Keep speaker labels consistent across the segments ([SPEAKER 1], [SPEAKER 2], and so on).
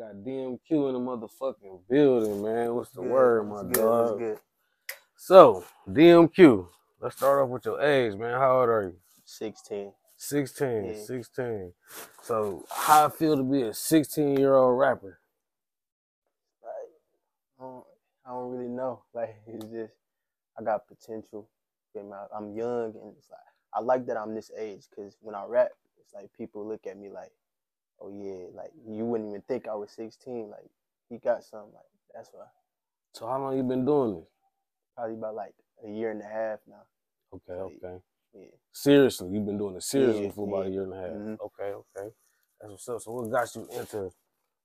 [SPEAKER 1] got DMQ in the motherfucking building, man. What's the
[SPEAKER 2] Good,
[SPEAKER 1] word, my
[SPEAKER 2] what's good, what's
[SPEAKER 1] dog?
[SPEAKER 2] good?
[SPEAKER 1] So, DMQ. Let's start off with your age, man. How old are you?
[SPEAKER 2] 16.
[SPEAKER 1] 16.
[SPEAKER 2] Yeah.
[SPEAKER 1] 16. So, how I feel to be a 16 year old rapper?
[SPEAKER 2] Like, I don't, I don't really know. Like, it's just, I got potential. I'm young, and it's like, I like that I'm this age, because when I rap, it's like people look at me like, oh yeah, like, you wouldn't even think I was 16. Like, he got something. Like, that's why.
[SPEAKER 1] So, how long you been doing this?
[SPEAKER 2] Probably about like a year and a half now.
[SPEAKER 1] Okay,
[SPEAKER 2] Like,
[SPEAKER 1] okay.
[SPEAKER 2] Yeah.
[SPEAKER 1] Seriously, you've been doing it seriously
[SPEAKER 2] Yeah,
[SPEAKER 1] for about a year and a half.
[SPEAKER 2] Mhm.
[SPEAKER 1] Okay, okay. That's what's up. So, what got you into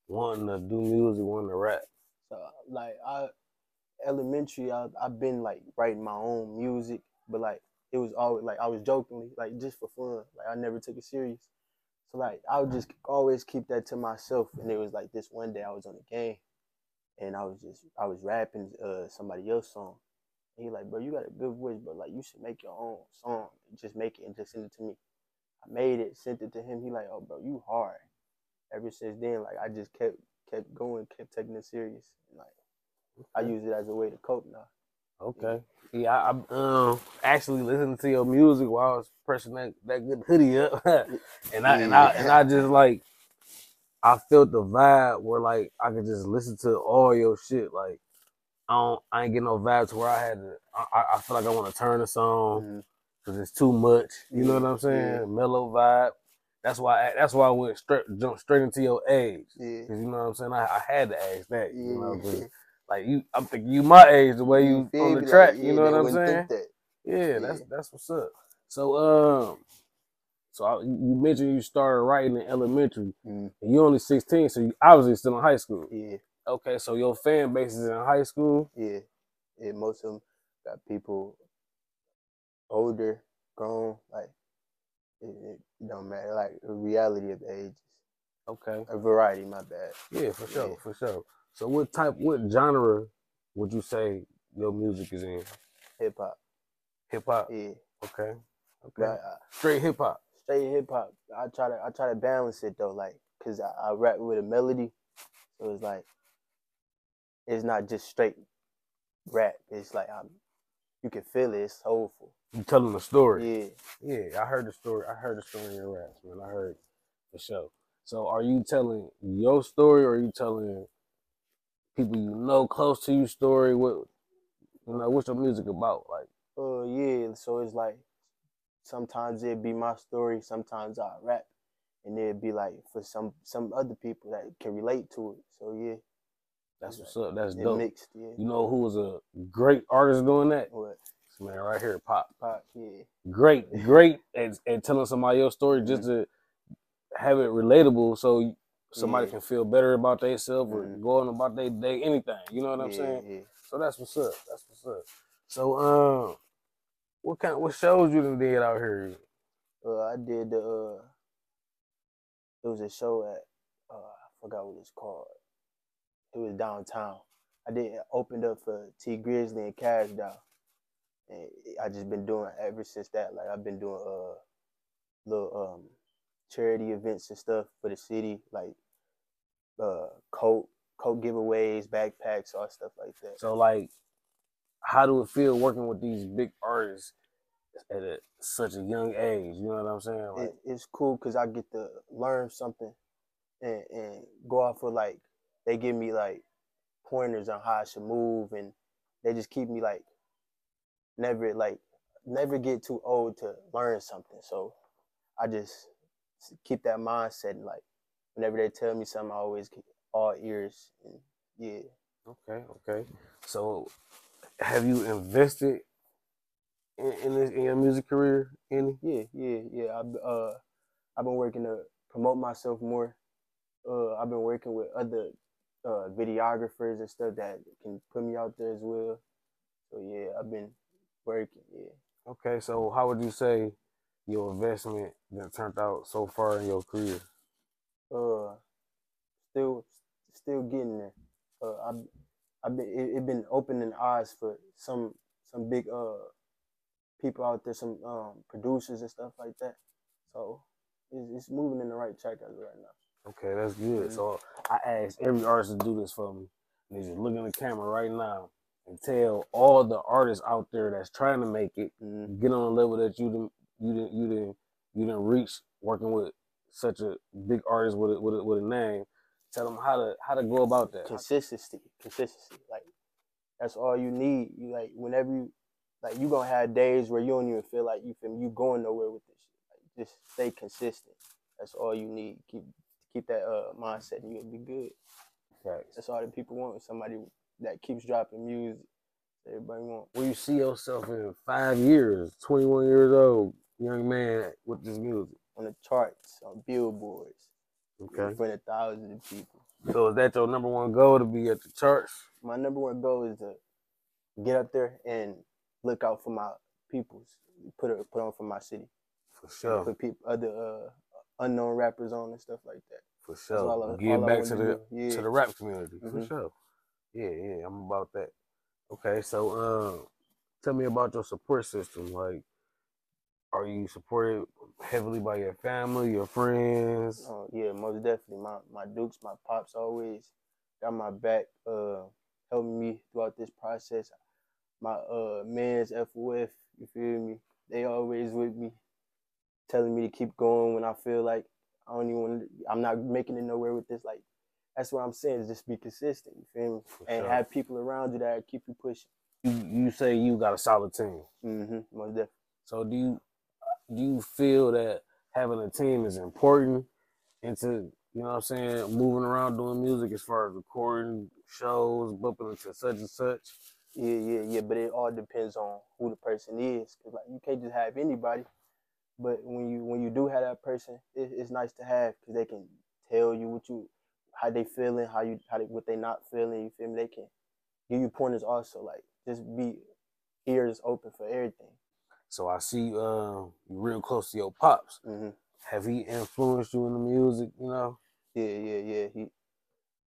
[SPEAKER 1] wanting to do music, wanting to rap?
[SPEAKER 2] So like I elementary I I've been like writing my own music, but like it was always like I was jokingly, like just for fun. Like I never took it serious. Like I would just always keep that to myself. And it was like this one day I was on a game and I was just I was rapping uh somebody else's song. And he like, bro, you got a good voice, but like you should make your own song. Just make it and just send it to me. I made it, sent it to him. He like, oh bro, you hard. Ever since then, like I just kept kept going, kept taking it serious. And, like I use it as a way to cope now.
[SPEAKER 1] Okay. Yeah, I, I um actually listening to your music while I was pressing that, that good hoodie up, and I and I and I just like I felt the vibe where like I could just listen to all your shit. Like I don't I ain't get no vibes where I had to. I I- feel like I want to turn the song because it's too much. You know what I'm saying?
[SPEAKER 2] yeah.
[SPEAKER 1] Mellow vibe. That's why I, that's why I went straight jump straight into your age.
[SPEAKER 2] Yeah.
[SPEAKER 1] Cause you know what I'm saying. I, I had to ask that. You know,
[SPEAKER 2] Yeah.
[SPEAKER 1] Like you, I'm thinking you my age, the way you,
[SPEAKER 2] feel
[SPEAKER 1] on the track.
[SPEAKER 2] Like,
[SPEAKER 1] you know what I'm saying?
[SPEAKER 2] that.
[SPEAKER 1] Yeah, that's
[SPEAKER 2] Yeah.
[SPEAKER 1] that's what's up. So um, so I, you mentioned you started writing in elementary,
[SPEAKER 2] Mm,
[SPEAKER 1] and you only 16, so you obviously still in high school.
[SPEAKER 2] yeah,
[SPEAKER 1] Okay, so your fan base is in high school.
[SPEAKER 2] yeah, yeah. Most of them got people older, grown. Like it, it don't matter. Like a reality of the ages,
[SPEAKER 1] Okay,
[SPEAKER 2] a variety. My bad.
[SPEAKER 1] yeah, for sure,
[SPEAKER 2] Yeah.
[SPEAKER 1] for sure. So what type, what genre would you say your music is in?
[SPEAKER 2] Hip hop.
[SPEAKER 1] Hip hop.
[SPEAKER 2] Yeah,
[SPEAKER 1] Okay, okay.
[SPEAKER 2] uh,
[SPEAKER 1] Straight hip hop.
[SPEAKER 2] straight hip hop. I try to I try to balance it though, like, cause I, I rap with a melody, so it's like it's not just straight rap. It's like I'm, you can feel it. It's soulful.
[SPEAKER 1] You telling a story.
[SPEAKER 2] Yeah,
[SPEAKER 1] Yeah, I heard the story. I heard the story in your raps, man. I heard for sure. So, are you telling your story, or are you telling people you know close to you story? What you know? What's your music about? Like,
[SPEAKER 2] uh, yeah. So it's like sometimes it'd be my story. Sometimes I rap, and it'd be like for some some other people that can relate to it. So yeah,
[SPEAKER 1] that's what's up. That's dope.
[SPEAKER 2] mixed. Yeah,
[SPEAKER 1] You know who was a great artist doing that?
[SPEAKER 2] what
[SPEAKER 1] This man right here, Pop.
[SPEAKER 2] pop? Yeah,
[SPEAKER 1] Great, great at, at telling somebody your story just
[SPEAKER 2] Mm-hmm.
[SPEAKER 1] to have it relatable, so somebody
[SPEAKER 2] Yeah.
[SPEAKER 1] can feel better about themselves or
[SPEAKER 2] Mhm.
[SPEAKER 1] going about their day, anything. You know what I'm
[SPEAKER 2] yeah,
[SPEAKER 1] saying?
[SPEAKER 2] Yeah.
[SPEAKER 1] So that's what's up. That's what's up. So um, what kind? What shows you done did out here?
[SPEAKER 2] Uh, I did the. Uh, it was a show at. Uh, I forgot what it's called. It was downtown. I did opened up for Tee Grizzley and Kash Doll, and I just been doing ever since that. Like I've been doing uh little um charity events and stuff for the city, like uh coat coat giveaways, backpacks, all stuff like that.
[SPEAKER 1] So like, how do it feel working with these big artists at a, such a young age? You know what I'm saying? Like,
[SPEAKER 2] it, it's cool because I get to learn something and, and go off of like they give me like pointers on how I should move and they just keep me like never like never get too old to learn something. So I just keep that mindset and like whenever they tell me something, I always keep all ears and yeah.
[SPEAKER 1] okay, okay. So, have you invested in, in this in your music career any?
[SPEAKER 2] Yeah, yeah, yeah. I've uh, I've been working to promote myself more. Uh, I've been working with other uh, videographers and stuff that can put me out there as well. So yeah, I've been working. Yeah.
[SPEAKER 1] Okay, so how would you say your investment that turned out so far in your career?
[SPEAKER 2] Uh, still, still getting there. Uh, I've, I've been it, it been opening eyes for some some big uh people out there, some um producers and stuff like that. So it's, it's moving in the right track as right now.
[SPEAKER 1] Okay, that's good.
[SPEAKER 2] Mhm.
[SPEAKER 1] So I asked every artist to do this for me. And they just look in the camera right now and tell all the artists out there that's trying to make it,
[SPEAKER 2] Mhm.
[SPEAKER 1] get on a level that you didn't you didn't you didn't you didn't reach working with such a big artist with a, with a, with a name. Tell them how to how to go about that.
[SPEAKER 2] Consistency, consistency. Like that's all you need. You like whenever you like you gonna have days where you don't even feel like you feel you going nowhere with this shit. Like just stay consistent. That's all you need. Keep keep that uh mindset and you'll be good.
[SPEAKER 1] Facts.
[SPEAKER 2] That's all that people want. Somebody that keeps dropping music. Everybody want.
[SPEAKER 1] Where you see yourself in five years, twenty one years old, young man with this music.
[SPEAKER 2] On the charts, on billboards,
[SPEAKER 1] Okay.
[SPEAKER 2] in front of thousands of people.
[SPEAKER 1] So is that your number one goal to be at the charts?
[SPEAKER 2] My number one goal is to get up there and look out for my peoples. Put it put on for my city.
[SPEAKER 1] For sure.
[SPEAKER 2] Put people other uh unknown rappers on and stuff like that.
[SPEAKER 1] For sure.
[SPEAKER 2] I-
[SPEAKER 1] Give back to the.
[SPEAKER 2] Yeah.
[SPEAKER 1] to the rap community. For
[SPEAKER 2] Mhm.
[SPEAKER 1] sure. Yeah, yeah, I'm about that. Okay, so um tell me about your support system. Like are you supported heavily by your family, your friends?
[SPEAKER 2] Oh yeah, most definitely. My my dukes, my pops always got my back, uh, helping me throughout this process. My uh man's FOF, you feel me? They always with me, telling me to keep going when I feel like I don't even want. I'm not making it nowhere with this. Like that's what I'm saying. Is just be consistent. You feel me?
[SPEAKER 1] For
[SPEAKER 2] and
[SPEAKER 1] sure.
[SPEAKER 2] have people around you that keep you pushing.
[SPEAKER 1] you, you say you got a solid team.
[SPEAKER 2] Mm-hmm. Most definitely.
[SPEAKER 1] So do you do you feel that having a team is important into you know what I'm saying, moving around doing music as far as recording shows, bumping into such and such?
[SPEAKER 2] Yeah, yeah, yeah. But it all depends on who the person is, cause like you can't just have anybody. But when you when you do have that person, it, it's nice to have, cause they can tell you what you, how they feeling, how you, how they, what they not feeling. You feel me? They can give you pointers also. Like just be ears open for everything.
[SPEAKER 1] So I see um you real close to your pops.
[SPEAKER 2] hmm
[SPEAKER 1] Have he influenced you in the music, you know?
[SPEAKER 2] Yeah, yeah, yeah. He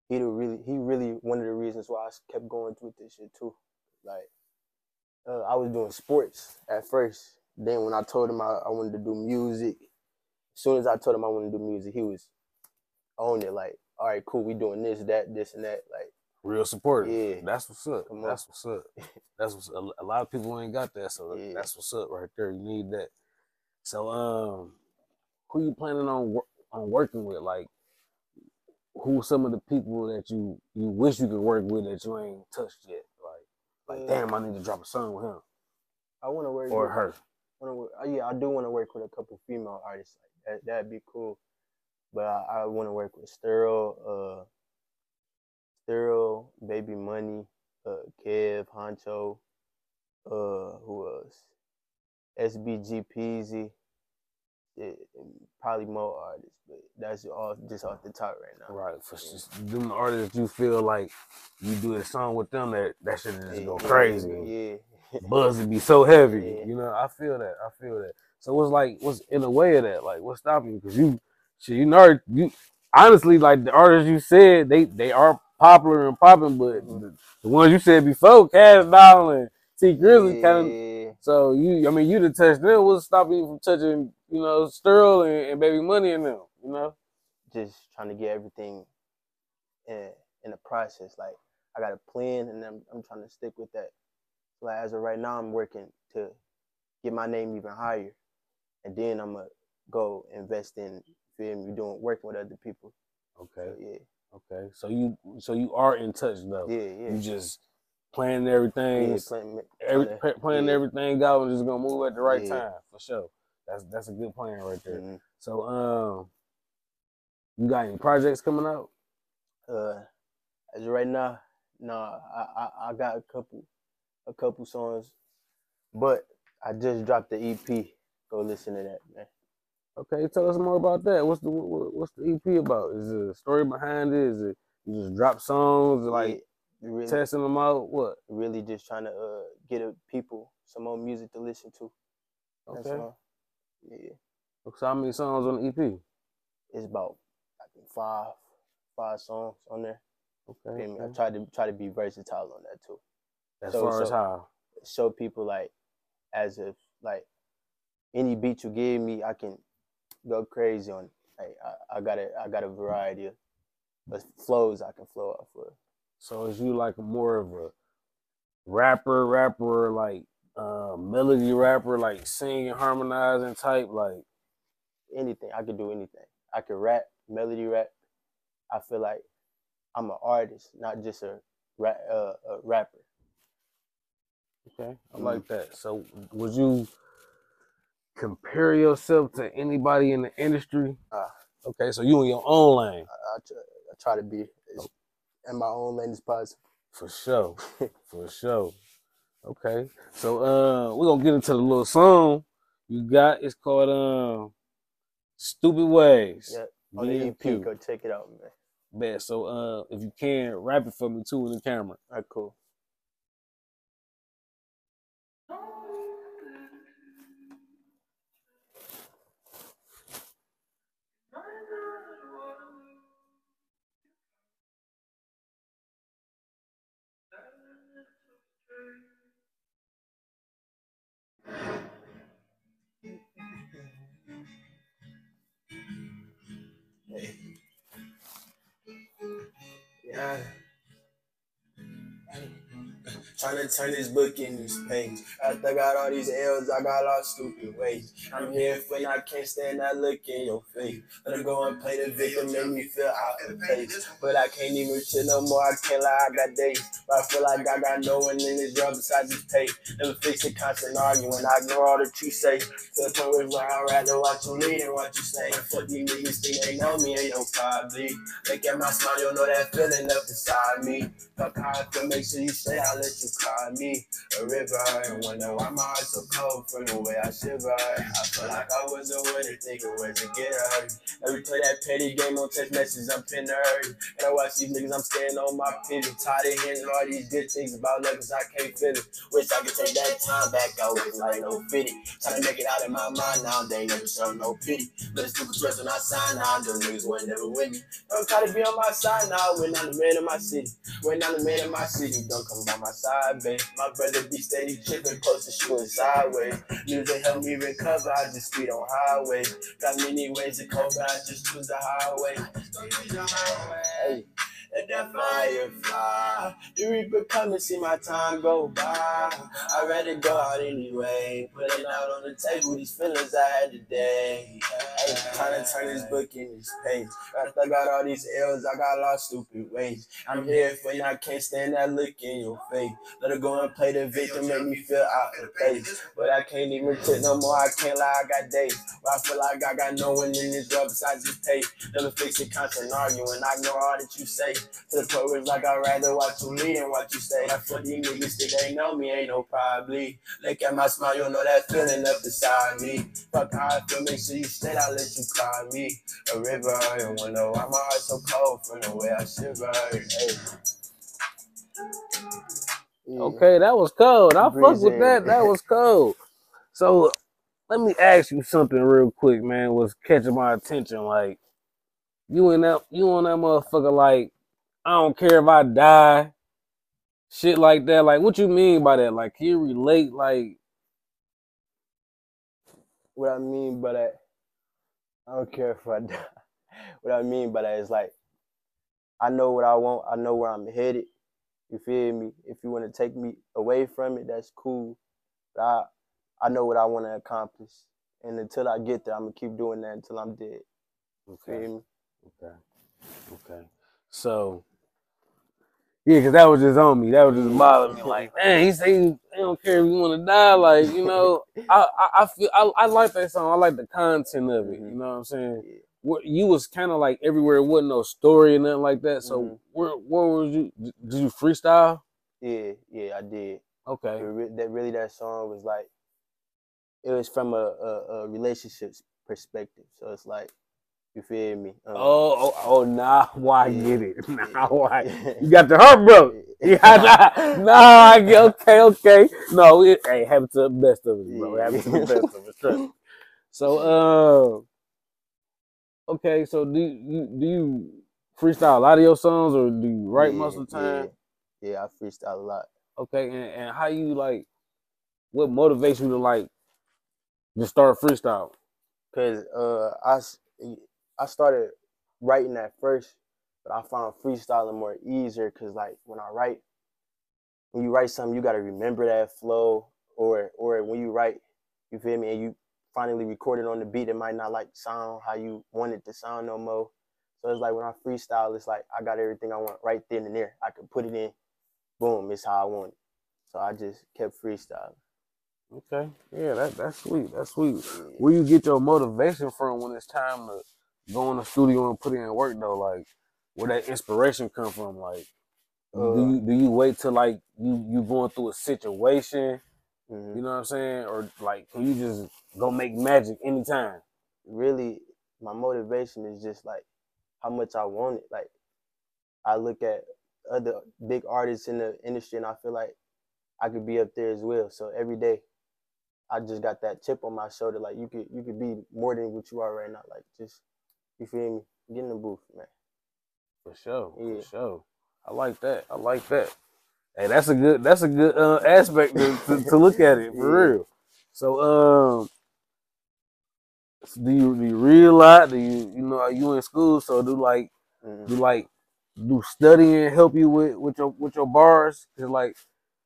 [SPEAKER 2] he really he really one of the reasons why I kept going with this shit too. Like uh, I was doing sports at first. Then when I told him I, I wanted to do music, as soon as I told him I wanted to do music, he was on it. Like, all right, cool, we doing this, that, this, and that. Like,
[SPEAKER 1] Real supportive.
[SPEAKER 2] Yeah.
[SPEAKER 1] That's what's up. That's what's up. That's what's a, a lot of people ain't got that, so
[SPEAKER 2] Yeah.
[SPEAKER 1] that's what's up right there. You need that. So um who you planning on wor- on working with? Like who some of the people that you you wish you could work with that you ain't touched yet? Like like
[SPEAKER 2] Uh,
[SPEAKER 1] damn, I need to drop a song with him
[SPEAKER 2] I want to work
[SPEAKER 1] or
[SPEAKER 2] with,
[SPEAKER 1] her.
[SPEAKER 2] Wanna work, uh, yeah, I do want to work with a couple female artists. Like that, that'd be cool. But I, I want to work with Sterl, uh, Sterl, Baby Money, uh, Kev, Honcho, uh, who else? SBG Peasy. Yeah, probably more artists, but that's all just off the top right now.
[SPEAKER 1] Right. For just them artists you feel like you do a song with them that that should just
[SPEAKER 2] Yeah,
[SPEAKER 1] go
[SPEAKER 2] yeah,
[SPEAKER 1] crazy.
[SPEAKER 2] Yeah.
[SPEAKER 1] buzz would be so heavy.
[SPEAKER 2] Yeah.
[SPEAKER 1] You know, I feel that. I feel that. So what's like what's in the way of that? Like what's stopping you? Because you shit, you know you honestly like the artists you said, they they are popular and popping, but
[SPEAKER 2] Mhm.
[SPEAKER 1] the, the ones you said before, Kash Doll and Tee Grizzley kind of so you I mean you to touch them, what's stopping you from touching, you know, Sterl and, and Baby Money and them, you know?
[SPEAKER 2] just trying to get everything in in the process. Like I got a plan, and I'm I'm trying to stick with that. Like as of right now, I'm working to get my name even higher, and then I'm gonna go invest in feel me doing working with other people.
[SPEAKER 1] Okay.
[SPEAKER 2] So, yeah,
[SPEAKER 1] Okay. So you so you are in touch though.
[SPEAKER 2] yeah, yeah.
[SPEAKER 1] You just planning everything,
[SPEAKER 2] yeah plan,
[SPEAKER 1] every, planning
[SPEAKER 2] yeah.
[SPEAKER 1] everything out and just gonna move at the right
[SPEAKER 2] Yeah.
[SPEAKER 1] time for sure. That's that's a good plan right there.
[SPEAKER 2] Mhm.
[SPEAKER 1] So um, you got any projects coming out?
[SPEAKER 2] Uh, as of right now, no, I, I I got a couple, a couple songs, but I just dropped the EP. Go listen to that, man.
[SPEAKER 1] Okay, tell us more about that. What's the what, what's the EP about? Is it a story behind it? Is it you just drop songs like
[SPEAKER 2] Yeah, really,
[SPEAKER 1] testing them out? What?
[SPEAKER 2] really just trying to uh get a people some more music to listen to. That's
[SPEAKER 1] Okay.
[SPEAKER 2] all. Yeah,
[SPEAKER 1] So how many songs on the EP?
[SPEAKER 2] it's about I think five five songs on there.
[SPEAKER 1] Okay.
[SPEAKER 2] Me? I
[SPEAKER 1] okay.
[SPEAKER 2] try to try to be versatile on that too.
[SPEAKER 1] As
[SPEAKER 2] so-
[SPEAKER 1] far as
[SPEAKER 2] so-
[SPEAKER 1] how?
[SPEAKER 2] Show people like as if like any beat you give me, I can go crazy on. it.
[SPEAKER 3] hey, I, I got a I got a variety of, of flows I can flow off of.
[SPEAKER 1] So is you like more of a rapper, rapper, like uh, melody rapper, like singing, harmonizing type, like
[SPEAKER 3] anything. I could do anything. I could rap, melody rap. I feel like I'm an artist, not just a, ra- uh, a rapper.
[SPEAKER 1] Okay, I
[SPEAKER 3] Mhm.
[SPEAKER 1] like that. So, would you compare yourself to anybody in the industry?
[SPEAKER 3] Ah.
[SPEAKER 1] okay, so you in your own lane
[SPEAKER 3] I, I, try, I try to be as in my own lane as possible.
[SPEAKER 1] for sure, for sure. Okay, so uh, we're gonna get into the little song you got. It's called um, "Stupid Ways."
[SPEAKER 3] Yeah, on the EP, go check it out, man.
[SPEAKER 1] Bet. So uh, if you can, rap it for me too in the camera.
[SPEAKER 3] All right, cool.
[SPEAKER 2] Yeah. Trying to turn this book in this page. After I got all these L's, I got all stupid ways. I'm here for when I can't stand that look in your face. Let her go and play the victim, make me feel out of place. But I can't even chill no more, I can't lie, I got days. But I feel like I got no one in this job besides this tape. Never fix it, constant arguing. I ignore all that you say. To the point where I'd rather watch you lead and what you say. Fuck these niggas think they know me, ain't no probably. Look at my smile, you'll know that feeling up inside me. Fuck how I feel, make sure you stay, I'll let you cry me a river. And wonder why my heart so cold from the way I shiver. I feel like I was a winner, thinking where to get hurt. Every play that petty game on text messages, I'm hurt. And I watch these niggas, I'm staying on my pivot. Tired of hearing all these good things about love, cause I can't feel it. Wish I could take that time back, I was like no pity. Trying to make it out of my mind now, they never show no pity. But it's stupid stress when I sign now, them niggas were never with me. Don't try to be on my side now, when I'm the man of my city. When I'm the man of my city, don't come by my side, babe. My brother be steady tripping, to shooting sideways. Music help me recover, I just speed on highways. Got many ways to cope, but I just choose the highway. Hey. Let that fire fly. The reaper come and see my time go by. I'd rather go out anyway. Put it out the table, these feelings I had today. Hey, trying to turn this book in this page. After I got all these L's, I got lost stupid ways. I'm here for you, I can't stand that look in your face. Let her go and play the victim, make me feel out of place. But I can't even tip no more, I can't lie, I got days. Where I feel like I got no one in this world besides this tape. Never fix it, constant arguing. I ignore all that you say. To the point where it's like I'd rather watch you lead and what you say. I feel these niggas think they know me, ain't no probably. Look at my smile, you'll know that feeling up inside me. Fuck how I feel, make sure you stay, I'll let you cry me a river. And wonder why my heart so cold from the way I shiver. Hey.
[SPEAKER 1] Okay, that was cold. I fuck with that. That was cold. So let me ask you something real quick, man. Was catching my attention. Like you in that you on that motherfucker like I don't care if I die. Shit like that. Like what you mean by that? Like can you relate like
[SPEAKER 3] What I mean by that, I don't care if I die. What I mean by that is like, I know what I want. I know where I'm headed. You feel me? If you want to take me away from it, that's cool. But I, I know what I want to accomplish, and until I get there, I'm gonna keep doing that until I'm dead. You
[SPEAKER 1] Okay.
[SPEAKER 3] feel me?
[SPEAKER 1] Okay. Okay. So yeah, cause that was just on me. That was just bothering me. Like, man, he say he don't care if you want to die. Like, you know, I, I, I feel I, I like that song. I like the content of it. You know what I'm saying?
[SPEAKER 3] Yeah.
[SPEAKER 1] What you was kind of like everywhere. It wasn't no story and nothing like that. So
[SPEAKER 3] Mhm.
[SPEAKER 1] where where was you? Did you freestyle?
[SPEAKER 3] Yeah, yeah, I did.
[SPEAKER 1] Okay.
[SPEAKER 3] It that really that song was like, it was from a, a, a relationships perspective. So it's like, you feel me? Um,
[SPEAKER 1] Oh, oh, oh, now why I
[SPEAKER 3] Yeah.
[SPEAKER 1] get it. Now why you got the heart broke. Yeah, nah, nah, I get okay, okay. No, it, hey, happen to the best of us, bro.
[SPEAKER 3] Yeah.
[SPEAKER 1] Happen to the best of us. Trust. So, uh, okay. So, do you do you freestyle a lot of your songs, or do you write most of the time?
[SPEAKER 3] Yeah, yeah, I freestyle a lot.
[SPEAKER 1] Okay, and, and how you like? What motivates you to like just start freestyle?
[SPEAKER 3] Cause uh, I,
[SPEAKER 2] I started writing at first, but I found freestyling more easier because like when I write, when you write something, you gotta remember that flow, or or when you write, you feel me, and you finally record it on the beat, it might not like sound how you want it to sound no more. So it's like when I freestyle, it's like I got everything I want right then and there. I can put it in, boom, it's how I want it. So I just kept freestyling.
[SPEAKER 1] Okay. Yeah, that that's sweet. That's sweet. Where you get your motivation from when it's time to go in the studio and put in work though? Like where that inspiration come from? Like
[SPEAKER 2] Uh,
[SPEAKER 1] do you do you wait till like you you going through a situation,
[SPEAKER 2] mhm.
[SPEAKER 1] you know what I'm saying? Or like can you just go make magic anytime?
[SPEAKER 2] really my motivation is just like how much I want it. Like I look at other big artists in the industry and I feel like I could be up there as well. So every day I just got that chip on my shoulder. Like you could you could be more than what you are right now. Like just you feel me? Get in the booth, man.
[SPEAKER 1] For sure.
[SPEAKER 2] Yeah.
[SPEAKER 1] For sure. I like that. I like that. Hey, that's a good that's a good uh, aspect to, to, to look at it for
[SPEAKER 2] Yeah.
[SPEAKER 1] real. So um do you do you read a lot? Do you you know are you in school? So do like
[SPEAKER 2] Mhm.
[SPEAKER 1] do like do studying help you with with your with your bars? 'Cause like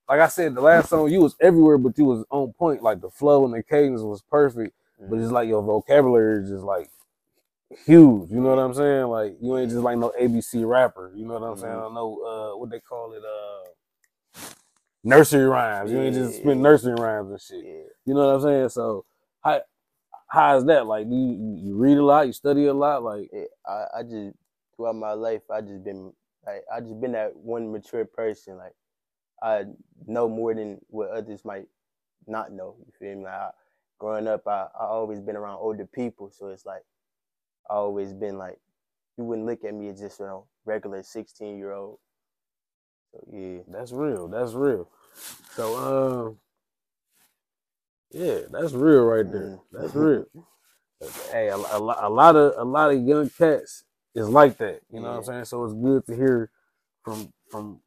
[SPEAKER 1] like I said, the last song you was everywhere, but you was on point. Like the flow and the cadence was perfect, but it's like your vocabulary is just like huge. You know what I'm saying? Like you ain't just like no ABC rapper. You know what I'm saying? I don't know uh, what they call it. Uh, nursery rhymes. You ain't just spit nursery rhymes and shit.
[SPEAKER 2] Yeah.
[SPEAKER 1] You know what I'm saying? So how how is that? Like, you, you you read a lot? You study a lot? Like,
[SPEAKER 2] Yeah, I, I just throughout my life I just been like I just been that one mature person. Like I know more than what others might not know. You feel me? Like, I, growing up, I I always been around older people, so it's like I always been like you wouldn't look at me as just you know regular sixteen year old. So yeah,
[SPEAKER 1] that's real. That's real. So, um, yeah, that's real right there.
[SPEAKER 2] Mhm.
[SPEAKER 1] That's real. hey, a, a, a lot of a lot of young cats is like that. You know what I'm saying? So it's good to hear from from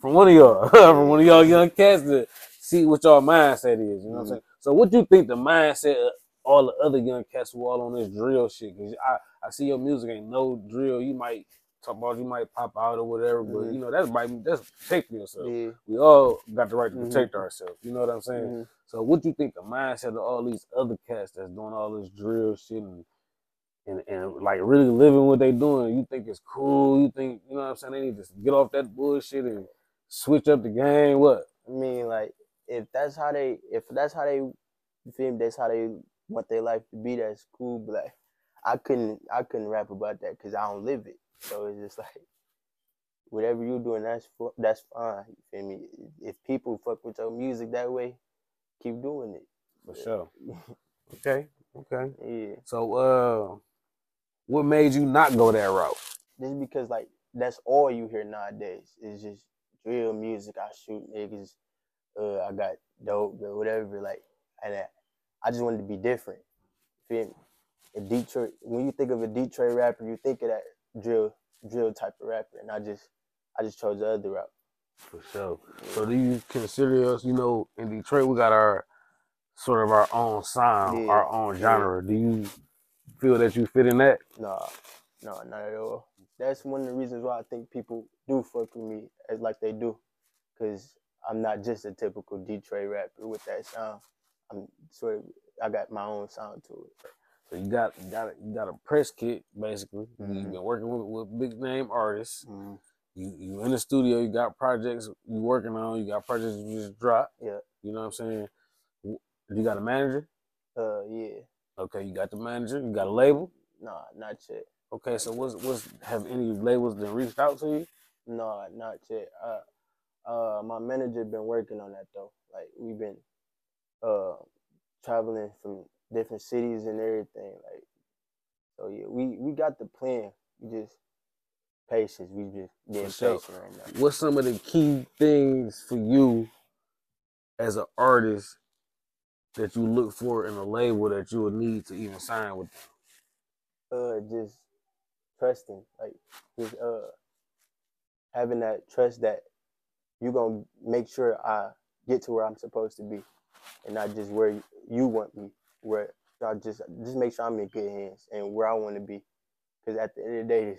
[SPEAKER 1] from one of y'all, from one of y'all young cats to see what y'all mindset is. You know what I'm
[SPEAKER 2] Mhm.
[SPEAKER 1] saying? So what do you think the mindset all the other young cats who all on this drill shit? Cause I I see your music ain't no drill. You might talk about you might pop out or whatever, but
[SPEAKER 2] Mhm.
[SPEAKER 1] you know that's might that's protecting yourself.
[SPEAKER 2] yeah.
[SPEAKER 1] We all got the right to
[SPEAKER 2] Mhm.
[SPEAKER 1] protect ourselves. You know what I'm saying?
[SPEAKER 2] mhm.
[SPEAKER 1] So what do you think the mindset of all these other cats that's doing all this drill shit and and, and like really living what they doing, you think it's cool? You think you know what I'm saying? They need to get off that bullshit and switch up the game. What?
[SPEAKER 2] I mean, like, if that's how they, if that's how they, feel that's how they want their life to be, that's cool. But like, I couldn't, I couldn't rap about that because I don't live it. So it's just like, whatever you're doing, that's that's fine. You feel me? If people fuck with your music that way, keep doing it.
[SPEAKER 1] For sure. Okay. Okay.
[SPEAKER 2] Yeah,
[SPEAKER 1] So uh, what made you not go that route?
[SPEAKER 2] just because like that's all you hear nowadays. is just drill music. I shoot niggas. Uh, I got dope or whatever. Like, and I, just wanted to be different. Feel me? A Detroit. When you think of a Detroit rapper, you think of that drill, drill type of rapper, and I just, I just chose the other route.
[SPEAKER 1] For sure. So do you consider us? You know, in Detroit, we got our sort of our own sound,
[SPEAKER 2] Yeah.
[SPEAKER 1] our own genre. Do you feel that you fit in that?
[SPEAKER 2] No, no, not at all. That's one of the reasons why I think people do fuck with me as like they do, cause I'm not just a typical Detroit rapper with that sound. I'm sort of, I got my own sound to it.
[SPEAKER 1] So you got you got a, you got a press kit basically. You've
[SPEAKER 2] Mhm.
[SPEAKER 1] been working with, with big name artists.
[SPEAKER 2] Mm,
[SPEAKER 1] You you in the studio. You got projects you working on. You got projects you just dropped.
[SPEAKER 2] Yeah.
[SPEAKER 1] You know what I'm saying? You got a manager.
[SPEAKER 2] uh, yeah,
[SPEAKER 1] Okay, you got the manager. You got a label.
[SPEAKER 2] nah, not yet.
[SPEAKER 1] Okay, so what's what's have any labels been reached out to you?
[SPEAKER 2] No, not yet. Uh, uh, my manager been working on that though. Like we've been uh traveling from different cities and everything. Like, so yeah, we we got the plan. We just patience. We just being
[SPEAKER 1] sure.
[SPEAKER 2] patient right now.
[SPEAKER 1] What's some of the key things for you as an artist that you look for in a label that you would need to even sign with?
[SPEAKER 2] Uh, just trusting, like just uh having that trust that you're gonna make sure I get to where I'm supposed to be, and not just where you want me. Where I just just make sure I'm in good hands and where I want to be. Because at the end of the day,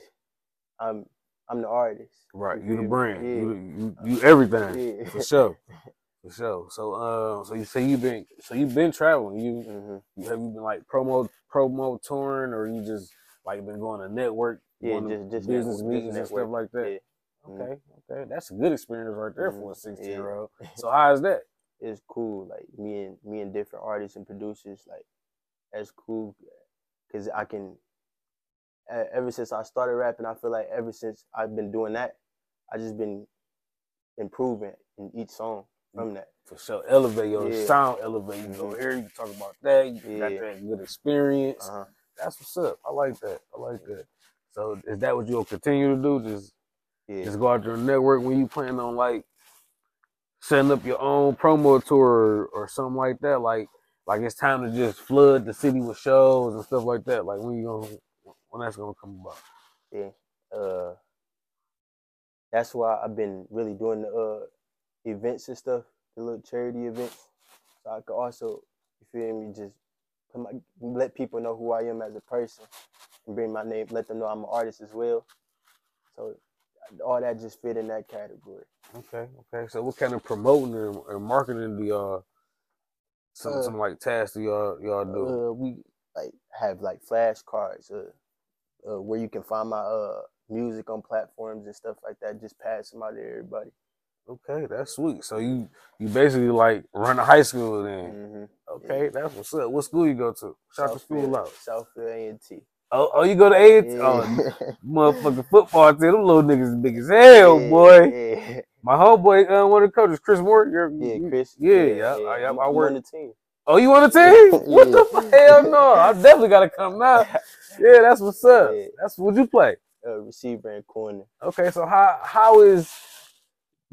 [SPEAKER 2] I'm I'm the artist.
[SPEAKER 1] Right,
[SPEAKER 2] You
[SPEAKER 1] you the brand,
[SPEAKER 2] Yeah.
[SPEAKER 1] you, you you everything
[SPEAKER 2] Yeah.
[SPEAKER 1] for sure, for sure. So, uh, so you say you've been, so you've been traveling. You,
[SPEAKER 2] hmm
[SPEAKER 1] you have you been like promo promo touring, or you just like been going to network,
[SPEAKER 2] Yeah, just- just
[SPEAKER 1] business
[SPEAKER 2] network- just
[SPEAKER 1] meetings and stuff like that.
[SPEAKER 2] Yeah.
[SPEAKER 1] Okay, okay, that's a good experience right there for a
[SPEAKER 2] Mhm,
[SPEAKER 1] sixteen year old. So how is that?
[SPEAKER 2] It's cool. Like me and me and different artists and producers. Like that's cool. Cause I can. Ever since I started rapping, I feel like ever since I've been doing that, I just been improving in each song from that.
[SPEAKER 1] For sure, elevate your
[SPEAKER 2] Yeah.
[SPEAKER 1] sound, elevate. You go here, you talk about that. You got
[SPEAKER 2] Yeah.
[SPEAKER 1] that good experience.
[SPEAKER 2] Uh-huh.
[SPEAKER 1] That's what's up. I like that. I like that. So is that what you'll continue to do? Just
[SPEAKER 2] Yeah.
[SPEAKER 1] just go out there and network when you plan on like setting up your own promo tour or, or something like that. Like like it's time to just flood the city with shows and stuff like that. Like when you gonna when that's gonna come about.
[SPEAKER 2] Yeah. Uh, that's why I've been really doing the uh, events and stuff, the little charity events. So I could also, you feel me, just my, let people know who I am as a person and bring my name, let them know I'm an artist as well. So all that just fit in that category.
[SPEAKER 1] Okay, okay. So what kind of promoting and, and marketing do y'all some
[SPEAKER 2] Uh,
[SPEAKER 1] some like tasks do y'all y'all do?
[SPEAKER 2] Uh, we like have like flashcards, uh, uh, where you can find my uh music on platforms and stuff like that. Just pass them out to everybody.
[SPEAKER 1] Okay, that's sweet. So you you basically like run a high school then.
[SPEAKER 2] Mm-hmm.
[SPEAKER 1] Okay, that's what's up. What school you go to? Shout the school out.
[SPEAKER 2] Southfield A and T.
[SPEAKER 1] Oh, oh, you go to A.
[SPEAKER 2] Yeah.
[SPEAKER 1] Oh, motherfucking football team. Them little niggas is big as hell, boy.
[SPEAKER 2] Yeah,
[SPEAKER 1] My homeboy, uh, one of the coaches, Chris Moore. You're,
[SPEAKER 2] yeah, Chris.
[SPEAKER 1] Yeah, yeah. I, I, I work.
[SPEAKER 2] on the team.
[SPEAKER 1] Oh, you on the team? What the fuck? Hell no. I definitely gotta come now. Yeah, that's what's up.
[SPEAKER 2] Yeah.
[SPEAKER 1] That's what you play.
[SPEAKER 2] Uh, receiver and corner.
[SPEAKER 1] Okay, so how how is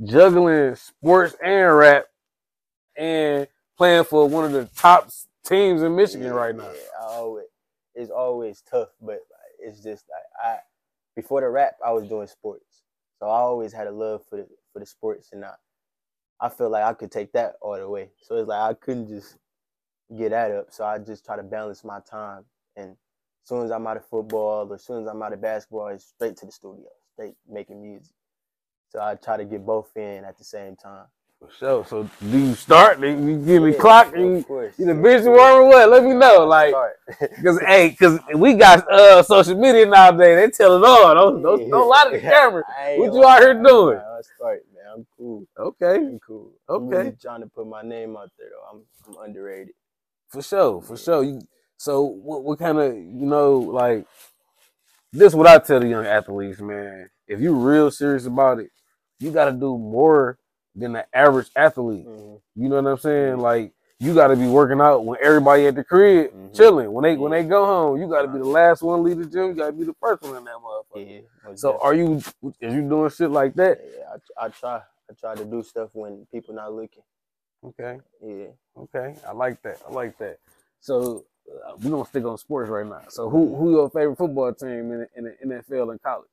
[SPEAKER 1] juggling sports and rap and playing for one of the top teams in Michigan
[SPEAKER 2] Yeah,
[SPEAKER 1] right now?
[SPEAKER 2] yeah, I always, it's always tough, but it's just like I before the rap, I was doing sports, so I always had a love for the for the sports, and I I feel like I could take that all the way. So it's like I couldn't just get that up, so I just try to balance my time. And as soon as I'm out of football, or as soon as I'm out of basketball, it's straight to the studio, straight making music. So I try to get both in at the same time.
[SPEAKER 1] For sure. So do you start? Do you give me
[SPEAKER 2] Yeah,
[SPEAKER 1] clock? You, you the bitch
[SPEAKER 2] course.
[SPEAKER 1] warmer? What? Let me know. Like, cause hey, cause we got uh social media nowadays. They tell it all. Don't don't, don't lie to the camera. What you out here doing?
[SPEAKER 2] I start, man. I'm cool.
[SPEAKER 1] Okay,
[SPEAKER 2] I'm cool. I'm
[SPEAKER 1] Okay.
[SPEAKER 2] really trying to put my name out there though. I'm I'm underrated.
[SPEAKER 1] for sure, for sure. You so what? What kind of you know like? This what I tell the young athletes, man. If you real serious about it, you got to do more than the average athlete.
[SPEAKER 2] Mhm.
[SPEAKER 1] You know what I'm saying?
[SPEAKER 2] Mhm.
[SPEAKER 1] Like you got to be working out when everybody at the crib
[SPEAKER 2] Mhm.
[SPEAKER 1] chilling. When they when they go home, you got to be the last one to leave the gym. You got to be the first one in that motherfucker.
[SPEAKER 2] Yeah.
[SPEAKER 1] So are you is you doing shit like that?
[SPEAKER 2] Yeah, I, I try. I try to do stuff when people not looking.
[SPEAKER 1] Okay,
[SPEAKER 2] Yeah.
[SPEAKER 1] okay, I like that. I like that. So uh, we gonna stick on sports right now. So who who your favorite football team in the, in the NFL and college?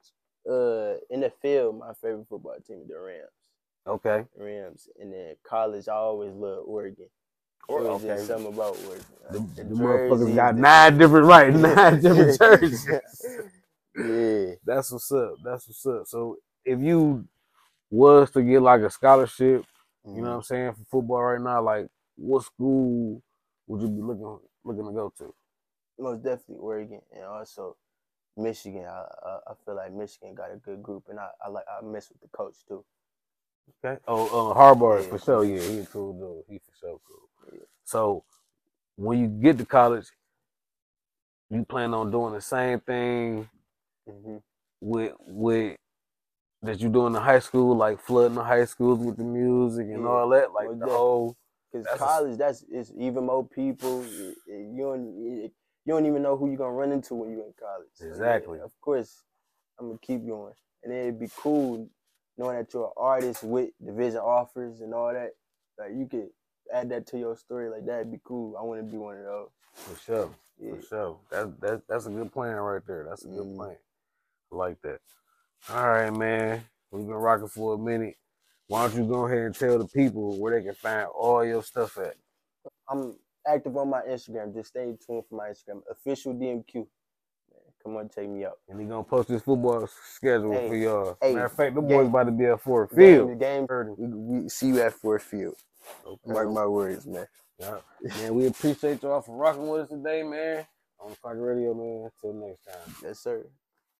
[SPEAKER 2] Uh, field, my favorite football team is the Rams.
[SPEAKER 1] Okay,
[SPEAKER 2] Rams. And then college, I always love Oregon.
[SPEAKER 1] Or-
[SPEAKER 2] It was
[SPEAKER 1] okay.
[SPEAKER 2] just something about Oregon.
[SPEAKER 1] the, the,
[SPEAKER 2] the
[SPEAKER 1] motherfuckers got nine different right, nine different jerseys.
[SPEAKER 2] yeah.
[SPEAKER 1] That's what's up. That's what's up. So if you was to get like a scholarship, you know what mm-hmm. I'm saying, for football right now, like what school would you be looking looking to go to?
[SPEAKER 2] most definitely Oregon and also Michigan. I, I I feel like Michigan got a good group, and I, I like I mess with the coach too.
[SPEAKER 1] Okay. Oh, uh, Harbaugh
[SPEAKER 2] Yeah.
[SPEAKER 1] for sure. Yeah, he a cool dude. He for sure cool.
[SPEAKER 2] Yeah.
[SPEAKER 1] So when you get to college, you plan on doing the same thing
[SPEAKER 2] hmm
[SPEAKER 1] with with that you do in the high school, like flooding the high schools with the music and
[SPEAKER 2] Yeah,
[SPEAKER 1] all that, like
[SPEAKER 2] most
[SPEAKER 1] the whole.
[SPEAKER 2] Because
[SPEAKER 1] That's a-
[SPEAKER 2] college, that's it's even more people. y- y- You don't you don't even know who you're gonna run into when you're in college.
[SPEAKER 1] Exactly.
[SPEAKER 2] of course, I'm gonna keep going, and then it'd be cool knowing that you're an artist with division offers and all that. Like you could add that to your story. Like that'd be cool. I want to be one of those.
[SPEAKER 1] For sure.
[SPEAKER 2] Yeah.
[SPEAKER 1] For sure. That that that's a good plan right there. That's a good
[SPEAKER 2] Mm.
[SPEAKER 1] plan. I like that. All right, man. We've been rocking for a minute. Why don't you go ahead and tell the people where they can find all your stuff at?
[SPEAKER 2] I'm active on my Instagram. Just stay tuned for my Instagram. Official DMQ. Man, Come on, check me out.
[SPEAKER 1] And he gonna post his football schedule
[SPEAKER 2] Hey,
[SPEAKER 1] for y'all.
[SPEAKER 2] hey,
[SPEAKER 1] Matter of fact, the
[SPEAKER 2] game-
[SPEAKER 1] boys about to be at Fort
[SPEAKER 2] Game,
[SPEAKER 1] Field.
[SPEAKER 2] game.
[SPEAKER 4] We, we see you at Ford Field. Mark my words, man.
[SPEAKER 1] Yeah. Man, we appreciate y'all for rocking with us today, man. On the Clock Radio, man. Till next time.
[SPEAKER 2] Yes, sir.